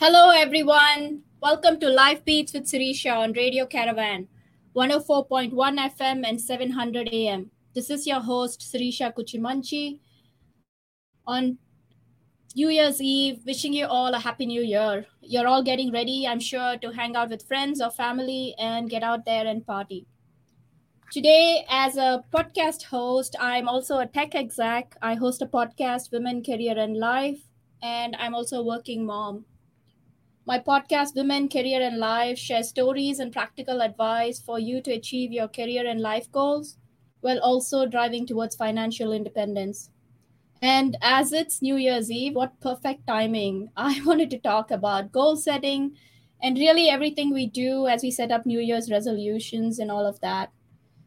Hello, everyone. Welcome to Life Beats with Sirisha on Radio Caravan, 104.1 FM and 700 AM. This is your host, Sirisha Kuchimanchi. On New Year's Eve, wishing you all a happy new year. You're all getting ready, I'm sure, to hang out with friends or family and get out there and party. Today, as a podcast host, I'm also a tech exec. I host a podcast, Women, Career, and Life, and I'm also a working mom. My podcast, Women, Career, and Life, shares stories and practical advice for you to achieve your career and life goals while also driving towards financial independence. And as it's New Year's Eve, what perfect timing! I wanted to talk about goal setting and really everything we do as we set up New Year's resolutions and all of that.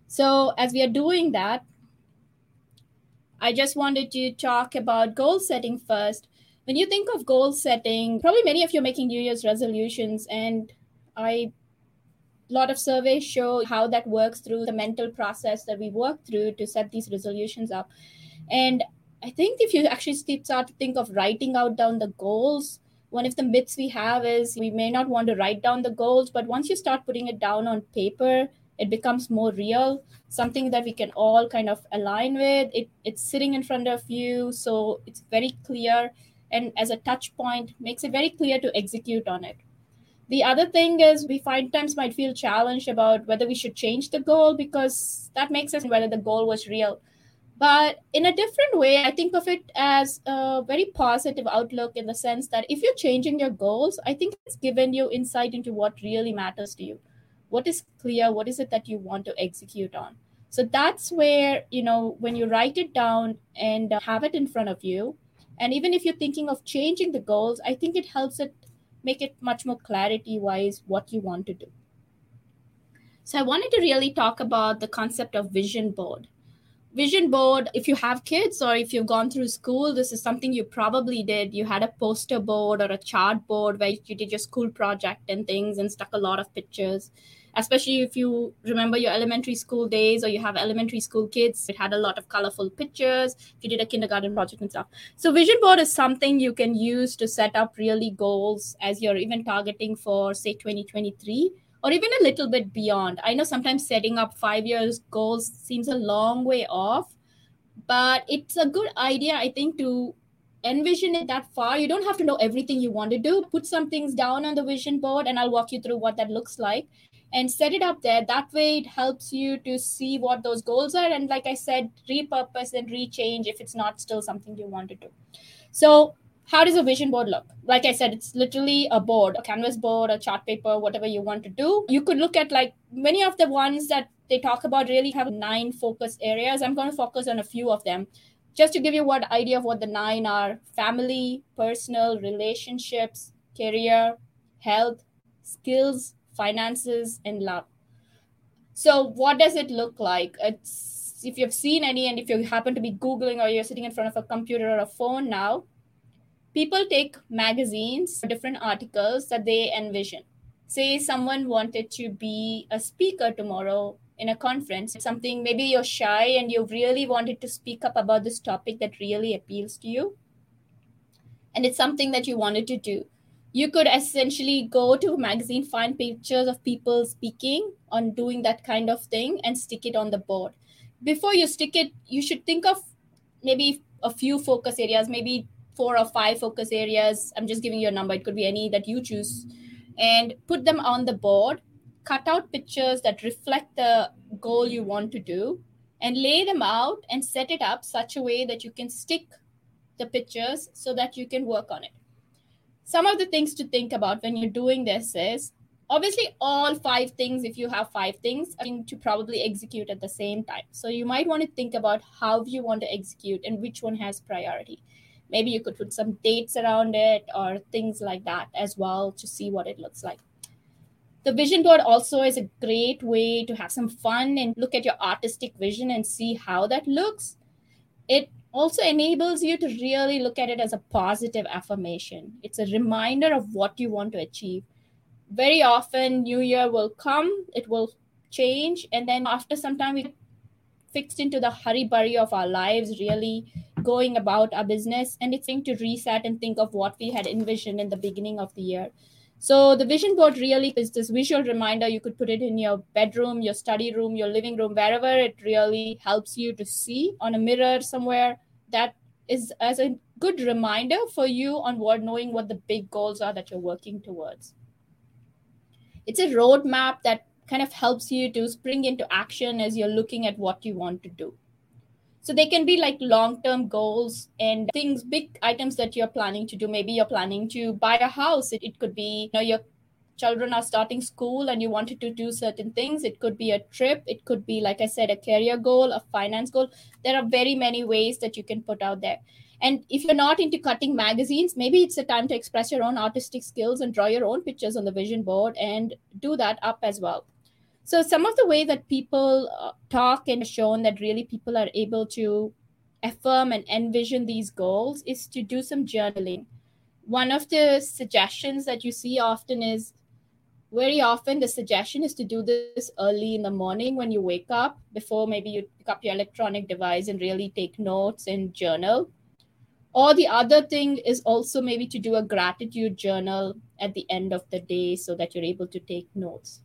So, as we are doing that, I just wanted to talk about goal setting first when you think of goal setting, probably many of you are making New Year's resolutions, and I a lot of surveys show how that works through the mental process that we work through to set these resolutions up. And I think if you actually start to think of writing out down the goals, one of the myths we have is we may not want to write down the goals, but once you start putting it down on paper, it becomes more real, something that we can all kind of align with. It, it's sitting in front of you, so it's very clear and as a touch point makes it very clear to execute on it. The other thing is we find times might feel challenged about whether we should change the goal because that makes us whether the goal was real. But in a different way, I think of it as a very positive outlook in the sense that if you're changing your goals, I think it's given you insight into what really matters to you. What is clear? What is it that you want to execute on? So that's where, you know, when you write it down and have it in front of you, and even if you're thinking of changing the goals i think it helps it make it much more clarity wise what you want to do. So i wanted to really talk about the concept of vision board. Vision board if you have kids or if you've gone through school this is something you probably did. You had a poster board or a chart board where you did your school project and things and stuck a lot of pictures especially if you remember your elementary school days or you have elementary school kids it had a lot of colorful pictures. If you did a kindergarten project and stuff. So vision board is something you can use to set up really goals as you're even targeting for say 2023 or even a little bit beyond. I know sometimes setting up five years goals seems a long way off but it's a good idea i think to envision it that far. You don't have to know everything you want to do. Put some things down on the vision board and i'll walk you through what that looks like and set it up there. That way, it helps you to see what those goals are. And like I said, repurpose and rechange if it's not still something you want to do. So, how does a vision board look? Like I said, it's literally a board, a canvas board, a chart paper, whatever you want to do. You could look at like many of the ones that they talk about really have nine focus areas. I'm going to focus on a few of them just to give you what idea of what the nine are family, personal, relationships, career, health, skills, finances, and love. So, what does it look like? It's if you've seen any, and if you happen to be Googling or you're sitting in front of a computer or a phone now, people take magazines, different articles that they envision. Say someone wanted to be a speaker tomorrow in a conference, something maybe you're shy and you really wanted to speak up about this topic that really appeals to you. And it's something that you wanted to do you could essentially go to a magazine, find pictures of people speaking on doing that kind of thing, and stick it on the board. Before you stick it, you should think of maybe a few focus areas, maybe four or five focus areas. I'm just giving you a number, it could be any that you choose, and put them on the board. Cut out pictures that reflect the goal you want to do, and lay them out and set it up such a way that you can stick the pictures so that you can work on it some of the things to think about when you're doing this is obviously all five things if you have five things to probably execute at the same time. So you might want to think about how you want to execute and which one has priority. Maybe you could put some dates around it or things like that as well to see what it looks like. The vision board also is a great way to have some fun and look at your artistic vision and see how that looks it also enables you to really look at it as a positive affirmation. It's a reminder of what you want to achieve. Very often, New Year will come, it will change, and then after some time, we fixed into the hurry burry of our lives, really going about our business. And it's thing to reset and think of what we had envisioned in the beginning of the year. So the vision board really is this visual reminder. You could put it in your bedroom, your study room, your living room, wherever it really helps you to see on a mirror somewhere. That is as a good reminder for you on what knowing what the big goals are that you're working towards. It's a roadmap that kind of helps you to spring into action as you're looking at what you want to do. So they can be like long term goals and things, big items that you're planning to do. Maybe you're planning to buy a house. It, it could be, you know, your children are starting school and you wanted to do certain things. It could be a trip. It could be, like I said, a career goal, a finance goal. There are very many ways that you can put out there. And if you're not into cutting magazines, maybe it's a time to express your own artistic skills and draw your own pictures on the vision board and do that up as well. So some of the way that people uh, talk and shown that really people are able to affirm and envision these goals is to do some journaling. One of the suggestions that you see often is very often the suggestion is to do this early in the morning when you wake up before maybe you pick up your electronic device and really take notes and journal or the other thing is also maybe to do a gratitude journal at the end of the day so that you're able to take notes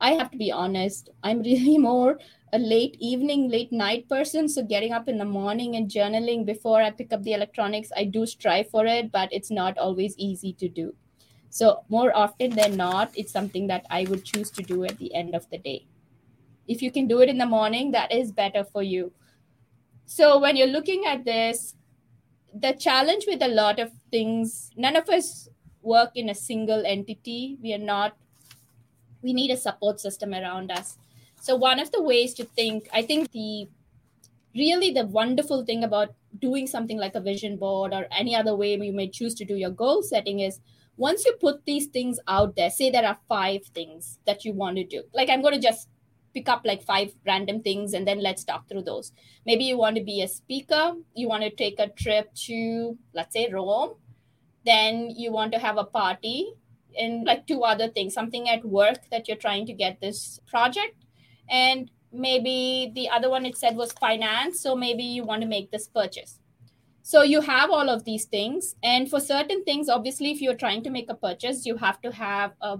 I have to be honest, I'm really more a late evening, late night person. So getting up in the morning and journaling before I pick up the electronics, I do strive for it, but it's not always easy to do. So more often than not, it's something that I would choose to do at the end of the day. If you can do it in the morning, that is better for you. So when you're looking at this, the challenge with a lot of things, none of us work in a single entity. We are not we need a support system around us. So one of the ways to think, I think the really the wonderful thing about doing something like a vision board or any other way you may choose to do your goal setting is once you put these things out there, say there are five things that you want to do. Like I'm going to just pick up like five random things and then let's talk through those. Maybe you want to be a speaker, you want to take a trip to, let's say, Rome, then you want to have a party, and like two other things something at work that you're trying to get this project. And maybe the other one it said was finance so maybe you want to make this purchase. So you have all of these things and for certain things obviously if you're trying to make a purchase you have to have a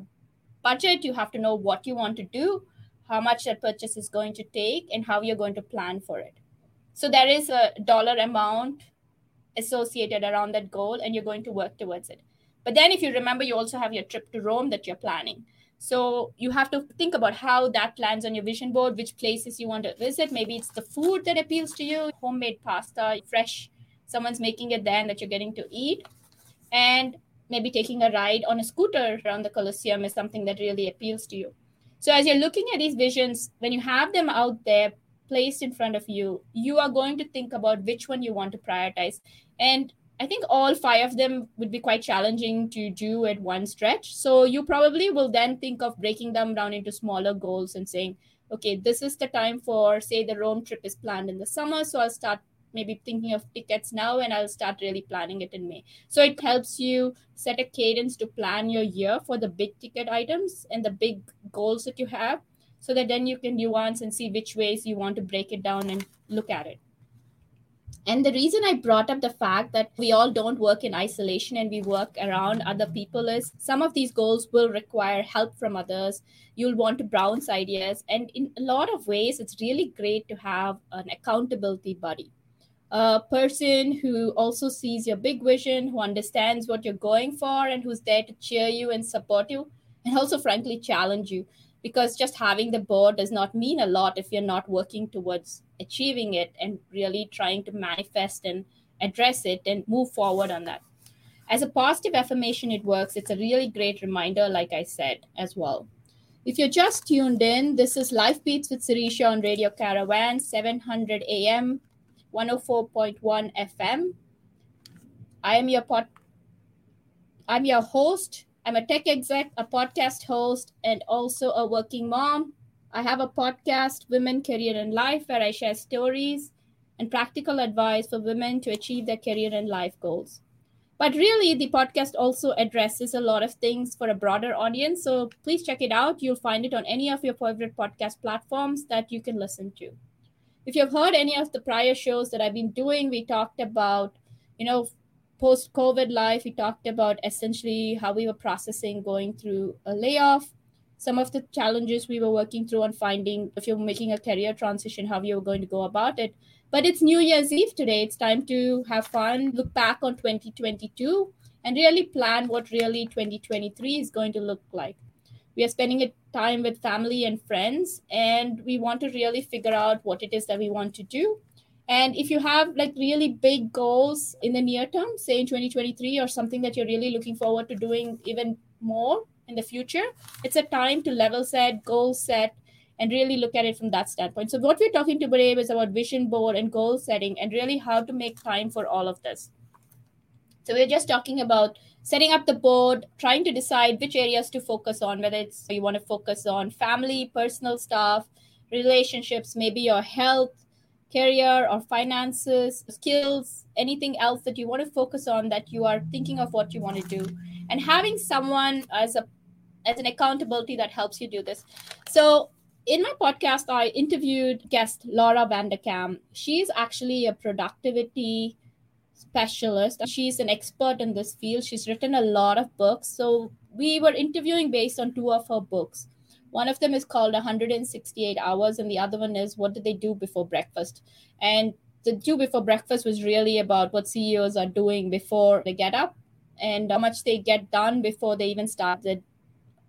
budget you have to know what you want to do how much that purchase is going to take and how you're going to plan for it. So there is a dollar amount associated around that goal and you're going to work towards it but then if you remember, you also have your trip to Rome that you're planning. So you have to think about how that lands on your vision board, which places you want to visit. Maybe it's the food that appeals to you, homemade pasta, fresh, someone's making it then that you're getting to eat. And maybe taking a ride on a scooter around the Colosseum is something that really appeals to you. So as you're looking at these visions, when you have them out there placed in front of you, you are going to think about which one you want to prioritize. And I think all five of them would be quite challenging to do at one stretch. So you probably will then think of breaking them down into smaller goals and saying, okay, this is the time for, say, the Rome trip is planned in the summer. So I'll start maybe thinking of tickets now and I'll start really planning it in May. So it helps you set a cadence to plan your year for the big ticket items and the big goals that you have so that then you can nuance and see which ways you want to break it down and look at it. And the reason I brought up the fact that we all don't work in isolation and we work around other people is some of these goals will require help from others. You'll want to bounce ideas. And in a lot of ways, it's really great to have an accountability buddy. A person who also sees your big vision, who understands what you're going for, and who's there to cheer you and support you, and also, frankly, challenge you because just having the board does not mean a lot if you're not working towards achieving it and really trying to manifest and address it and move forward on that. As a positive affirmation, it works. It's a really great reminder, like I said, as well. If you're just tuned in, this is Life Beats with Sirisha on Radio Caravan, 700 AM, 104.1 FM. I am your pod- I'm your host, I'm a tech exec, a podcast host, and also a working mom. I have a podcast, Women, Career, and Life, where I share stories and practical advice for women to achieve their career and life goals. But really, the podcast also addresses a lot of things for a broader audience. So please check it out. You'll find it on any of your favorite podcast platforms that you can listen to. if you've heard any of the prior shows that I've been doing, we talked about, you know, post COVID life. We talked about essentially how we were processing going through a layoff, some of the challenges we were working through on finding if you're making a career transition, how you were going to go about it. But it's New Year's Eve today. It's time to have fun, look back on 2022, and really plan what really 2023 is going to look like. We are spending a time with family and friends, and we want to really figure out what it is that we want to do. And if you have like really big goals in the near term, say in 2023, or something that you're really looking forward to doing even more in the future, it's a time to level set, goal set, and really look at it from that standpoint. So, what we're talking to today is about vision board and goal setting and really how to make time for all of this. So, we're just talking about setting up the board, trying to decide which areas to focus on, whether it's you want to focus on family, personal stuff, relationships, maybe your health, career or finances, skills, anything else that you want to focus on that you are thinking of what you want to do. And having someone as a as an accountability that helps you do this. So in my podcast, I interviewed guest Laura Vanderkam. She's actually a productivity specialist. She's an expert in this field. She's written a lot of books. So we were interviewing based on two of her books. One of them is called 168 Hours, and the other one is What Did They Do Before Breakfast? And the do before breakfast was really about what CEOs are doing before they get up and how much they get done before they even start the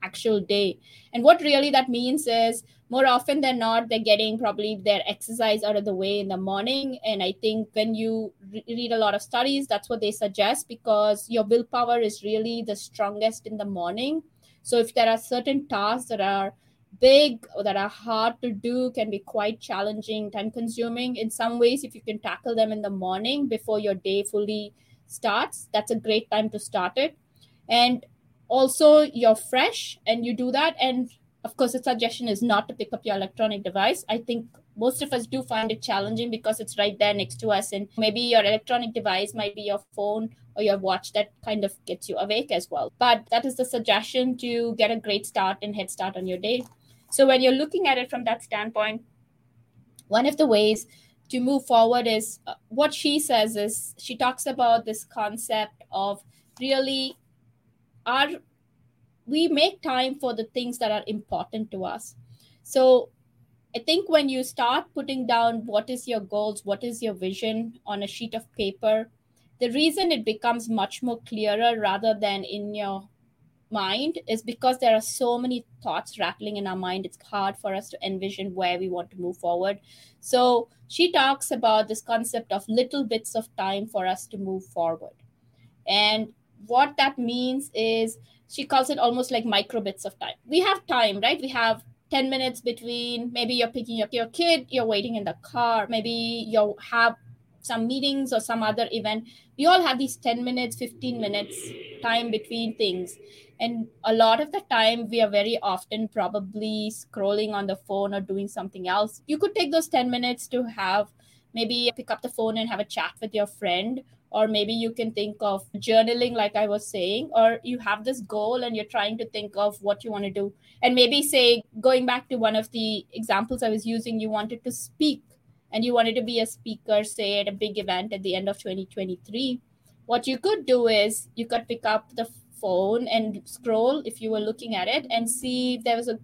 actual day. And what really that means is more often than not, they're getting probably their exercise out of the way in the morning. And I think when you re- read a lot of studies, that's what they suggest because your willpower is really the strongest in the morning. So if there are certain tasks that are big or that are hard to do, can be quite challenging, time consuming. In some ways, if you can tackle them in the morning before your day fully starts, that's a great time to start it. And also, you're fresh and you do that. And of course, the suggestion is not to pick up your electronic device. I think most of us do find it challenging because it's right there next to us. And maybe your electronic device might be your phone or your watch that kind of gets you awake as well. But that is the suggestion to get a great start and head start on your day. So when you're looking at it from that standpoint, one of the ways to move forward is uh, what she says is she talks about this concept of really are we make time for the things that are important to us so i think when you start putting down what is your goals what is your vision on a sheet of paper the reason it becomes much more clearer rather than in your mind is because there are so many thoughts rattling in our mind it's hard for us to envision where we want to move forward so she talks about this concept of little bits of time for us to move forward and what that means is she calls it almost like micro bits of time. We have time, right? We have 10 minutes between maybe you're picking up your kid, you're waiting in the car, maybe you have some meetings or some other event. We all have these 10 minutes, 15 minutes time between things. And a lot of the time, we are very often probably scrolling on the phone or doing something else. You could take those 10 minutes to have maybe pick up the phone and have a chat with your friend or maybe you can think of journaling like i was saying or you have this goal and you're trying to think of what you want to do and maybe say going back to one of the examples i was using you wanted to speak and you wanted to be a speaker say at a big event at the end of 2023 what you could do is you could pick up the phone and scroll if you were looking at it and see if there was a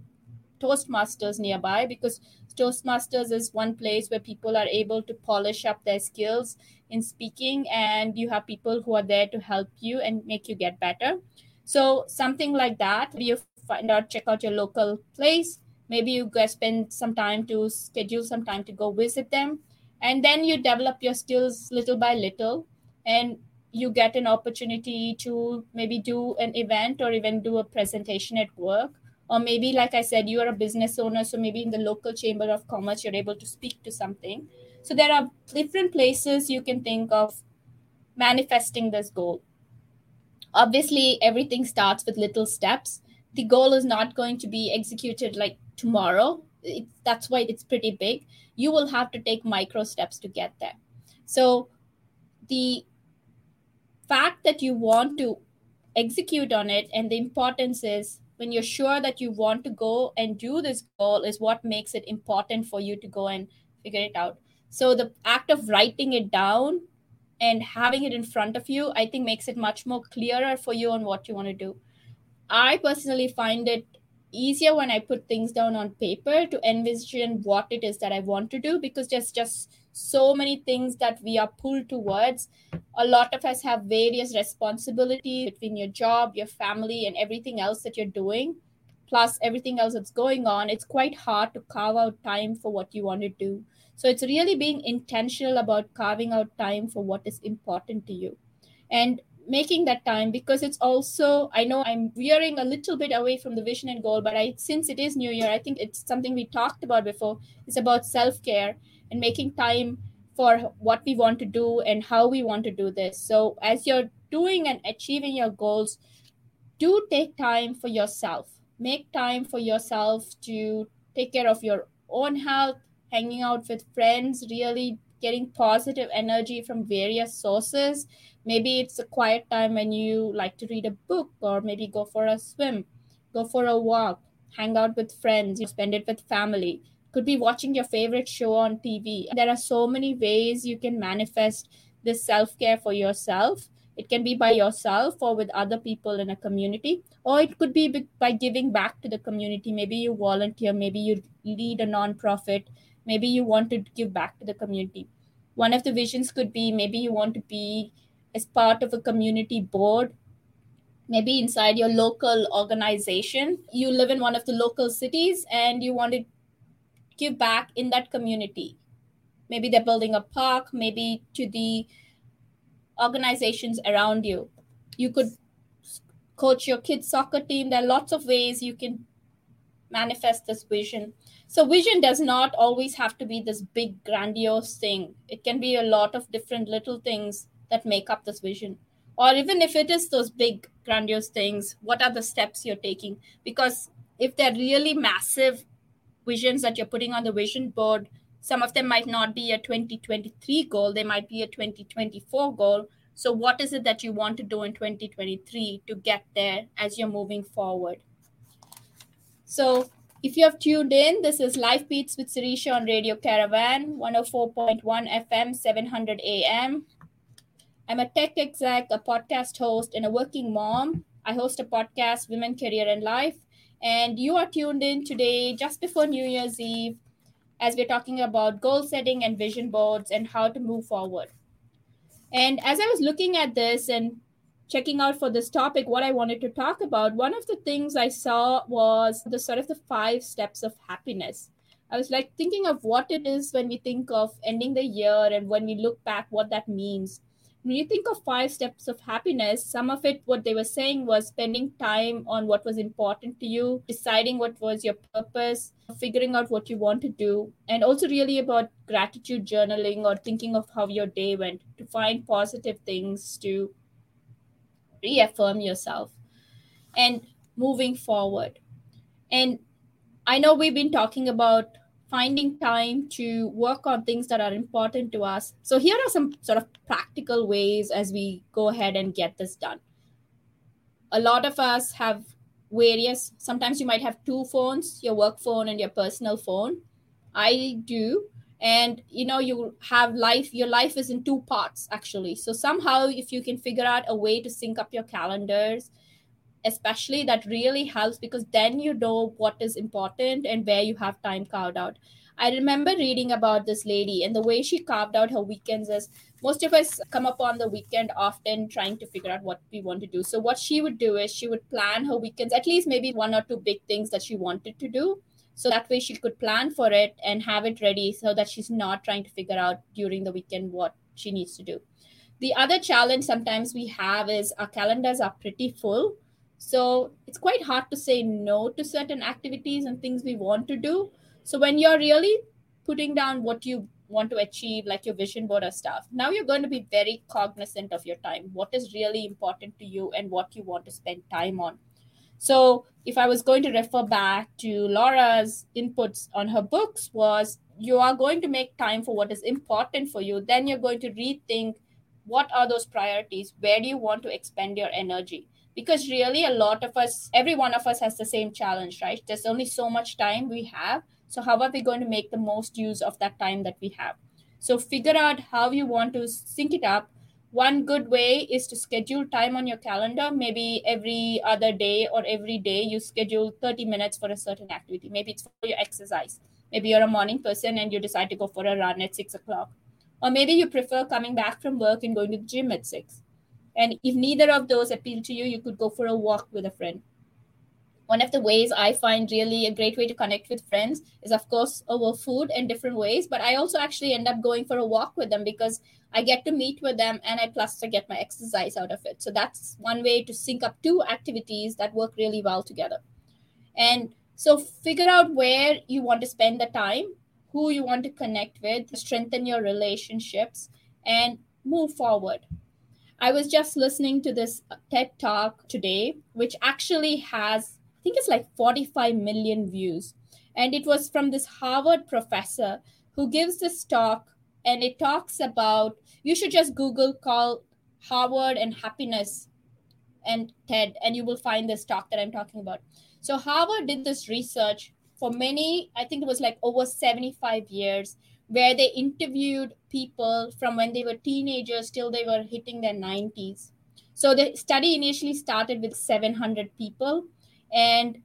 toastmasters nearby because toastmasters is one place where people are able to polish up their skills in speaking and you have people who are there to help you and make you get better. So something like that you find out check out your local place maybe you guys spend some time to schedule some time to go visit them and then you develop your skills little by little and you get an opportunity to maybe do an event or even do a presentation at work or maybe like i said you are a business owner so maybe in the local chamber of commerce you're able to speak to something so there are different places you can think of manifesting this goal. Obviously, everything starts with little steps. The goal is not going to be executed like tomorrow. It, that's why it's pretty big. You will have to take micro steps to get there. So the fact that you want to execute on it and the importance is when you're sure that you want to go and do this goal is what makes it important for you to go and figure it out So the act of writing it down and having it in front of you, I think makes it much more clearer for you on what you want to do. I personally find it easier when I put things down on paper to envision what it is that I want to do because there's just so many things that we are pulled towards. A lot of us have various responsibilities between your job, your family, and everything else that you're doing, plus everything else that's going on. It's quite hard to carve out time for what you want to do. So it's really being intentional about carving out time for what is important to you. And making that time because it's also i know i'm veering a little bit away from the vision and goal but i since it is new year i think it's something we talked about before. It's about self-care and making time for what we want to do and how we want to do this. So as you're doing and achieving your goals do take time for yourself. Make time for yourself to take care of your own health hanging out with friends really getting positive energy from various sources. Maybe it's a quiet time when you like to read a book or maybe go for a swim go for a walk hang out with friends you spend it with family. Could be watching your favorite show on tv there are so many ways you can manifest this self-care for yourself. It can be by yourself or with other people in a community or it could be by giving back to the community. Maybe you volunteer maybe you lead a non-profit maybe you want to give back to the community. One of the visions could be maybe you want to be as part of a community board. Maybe inside your local organization you live in one of the local cities and you want to give back in that community. Maybe they're building a park maybe to the organizations around you. You could coach your kids soccer team. There are lots of ways you can manifest this vision so vision does not always have to be this big grandiose thing. It can be a lot of different little things that make up this vision. Or even if it is those big grandiose things what are the steps you're taking? Because if they're really massive visions that you're putting on the vision board some of them might not be a 2023 goal they might be a 2024 goal. So what is it that you want to do in 2023 to get there as you're moving forward? So if you have tuned in, this is Life Beats with Sirisha on Radio Caravan, 104.1 FM, 700 AM. I'm a tech exec, a podcast host, and a working mom. I host a podcast, Women, Career, and Life. And you are tuned in today just before New Year's Eve as we're talking about goal setting and vision boards and how to move forward. And as I was looking at this and checking out for this topic, what I wanted to talk about, one of the things I saw was the sort of the five steps of happiness. I was like thinking of what it is when we think of ending the year and when we look back, what that means when you think of five steps of happiness, some of it, what they were saying was spending time on what was important to you, deciding what was your purpose, figuring out what you want to do, and also really about gratitude journaling or thinking of how your day went to find positive things to reaffirm yourself and moving forward. And I know we've been talking about finding time to work on things that are important to us. So, here are some sort of practical ways as we go ahead and get this done. A lot of us have various, sometimes you might have two phones your work phone and your personal phone. I do. And you know, you have life, your life is in two parts actually. So, somehow, if you can figure out a way to sync up your calendars, especially that really helps because then you know what is important and where you have time carved out. I remember reading about this lady and the way she carved out her weekends is most of us come up on the weekend often trying to figure out what we want to do. So what she would do is she would plan her weekends at least maybe one or two big things that she wanted to do so that way she could plan for it and have it ready so that she's not trying to figure out during the weekend what she needs to do the other challenge sometimes we have is our calendars are pretty full so it's quite hard to say no to certain activities and things we want to do. So when you're really putting down what you want to achieve, like your vision board or stuff, now you're going to be very cognizant of your time, what is really important to you and what you want to spend time on. So if I was going to refer back to Laura's inputs on her books was you are going to make time for what is important for you, then you're going to rethink what are those priorities? Where do you want to expend your energy? because really a lot of us every one of us has the same challenge right there's only so much time we have so how are we going to make the most use of that time that we have So figure out how you want to sync it up. One good way is to schedule time on your calendar. Maybe every other day or every day you schedule 30 minutes for a certain activity. Maybe it's for your exercise. Maybe you're a morning person and you decide to go for a run at six o'clock. Or maybe you prefer coming back from work and going to the gym at six. And if neither of those appeal to you, you could go for a walk with a friend one of the ways I find really a great way to connect with friends is, of course, uh, over food in different ways. But I also actually end up going for a walk with them because I get to meet with them and I plus to get my exercise out of it. So that's one way to sync up two activities that work really well together. And so figure out where you want to spend the time, who you want to connect with, strengthen your relationships, and move forward. I was just listening to this TED talk today, which actually has think it's like 45 million views. And it was from this Harvard professor who gives this talk, and it talks about you should just Google call Harvard and happiness and TED, and you will find this talk that I'm talking about. So, Harvard did this research for many, I think it was like over 75 years, where they interviewed people from when they were teenagers till they were hitting their 90s. So, the study initially started with 700 people and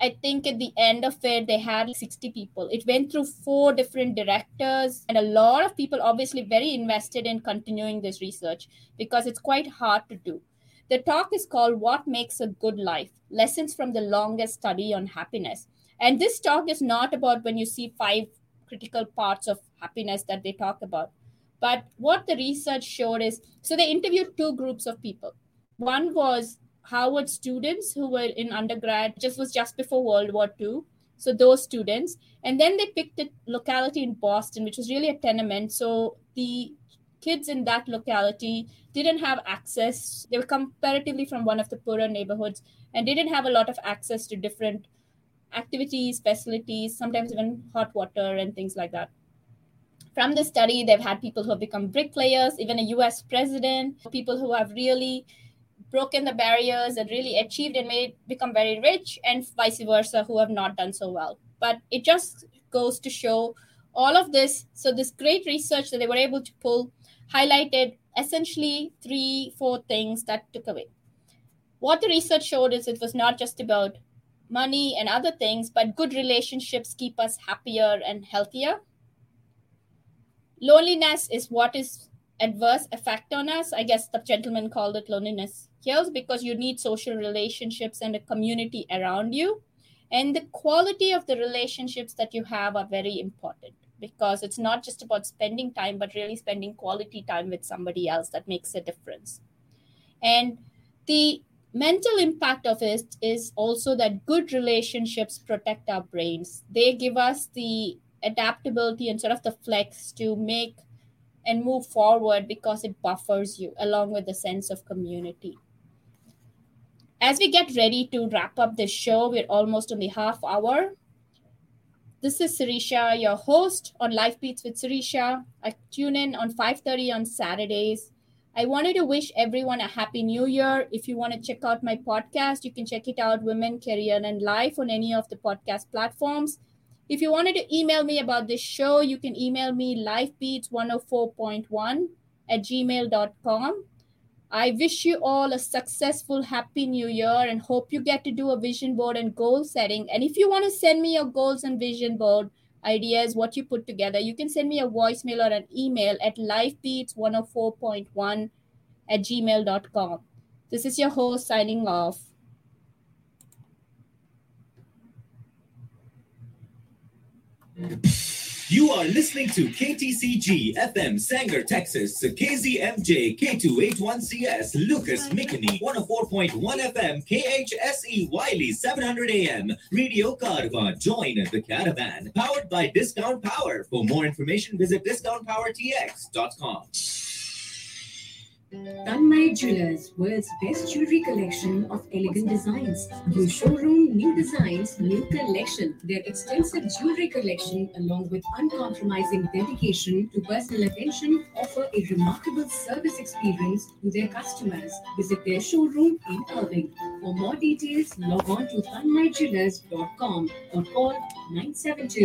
I think at the end of it, they had 60 people. It went through four different directors, and a lot of people obviously very invested in continuing this research because it's quite hard to do. The talk is called What Makes a Good Life Lessons from the Longest Study on Happiness. And this talk is not about when you see five critical parts of happiness that they talk about. But what the research showed is so they interviewed two groups of people. One was Harvard students who were in undergrad, just was just before World War II. So those students, and then they picked a locality in Boston, which was really a tenement. So the kids in that locality didn't have access. They were comparatively from one of the poorer neighborhoods and didn't have a lot of access to different activities, facilities, sometimes even hot water and things like that. From the study, they've had people who have become bricklayers, even a US president, people who have really broken the barriers and really achieved and made become very rich and vice versa who have not done so well. But it just goes to show all of this. So this great research that they were able to pull highlighted essentially three four things that took away. What the research showed is it was not just about money and other things but good relationships keep us happier and healthier. Loneliness is what is adverse effect on us i guess the gentleman called it loneliness Here's because you need social relationships and a community around you. And the quality of the relationships that you have are very important because it's not just about spending time, but really spending quality time with somebody else that makes a difference. And the mental impact of it is also that good relationships protect our brains. They give us the adaptability and sort of the flex to make and move forward because it buffers you along with the sense of community. As we get ready to wrap up this show, we're almost on the half hour. This is Sirisha, your host on Life Beats with Sirisha. I tune in on 5:30 on Saturdays. I wanted to wish everyone a happy new year. If you want to check out my podcast, you can check it out Women, Career, and Life on any of the podcast platforms. If you wanted to email me about this show, you can email me lifebeats104.1 at gmail.com. I wish you all a successful, happy new year and hope you get to do a vision board and goal setting. And if you want to send me your goals and vision board ideas, what you put together, you can send me a voicemail or an email at lifebeats104.1 at gmail.com. This is your host signing off. You are listening to KTCG FM Sanger, Texas, KZMJ K281CS, Lucas McKinney, 104.1 FM, KHSE Wylie, 700 AM, Radio Caravan. Join the caravan. Powered by Discount Power. For more information, visit discountpowertx.com. Tanmay Jewelers, world's best jewelry collection of elegant designs. New showroom, new designs, new collection. Their extensive jewelry collection, along with uncompromising dedication to personal attention, offer a remarkable service experience to their customers. Visit their showroom in Irving. For more details, log on to tanmayjewelers.com or call 972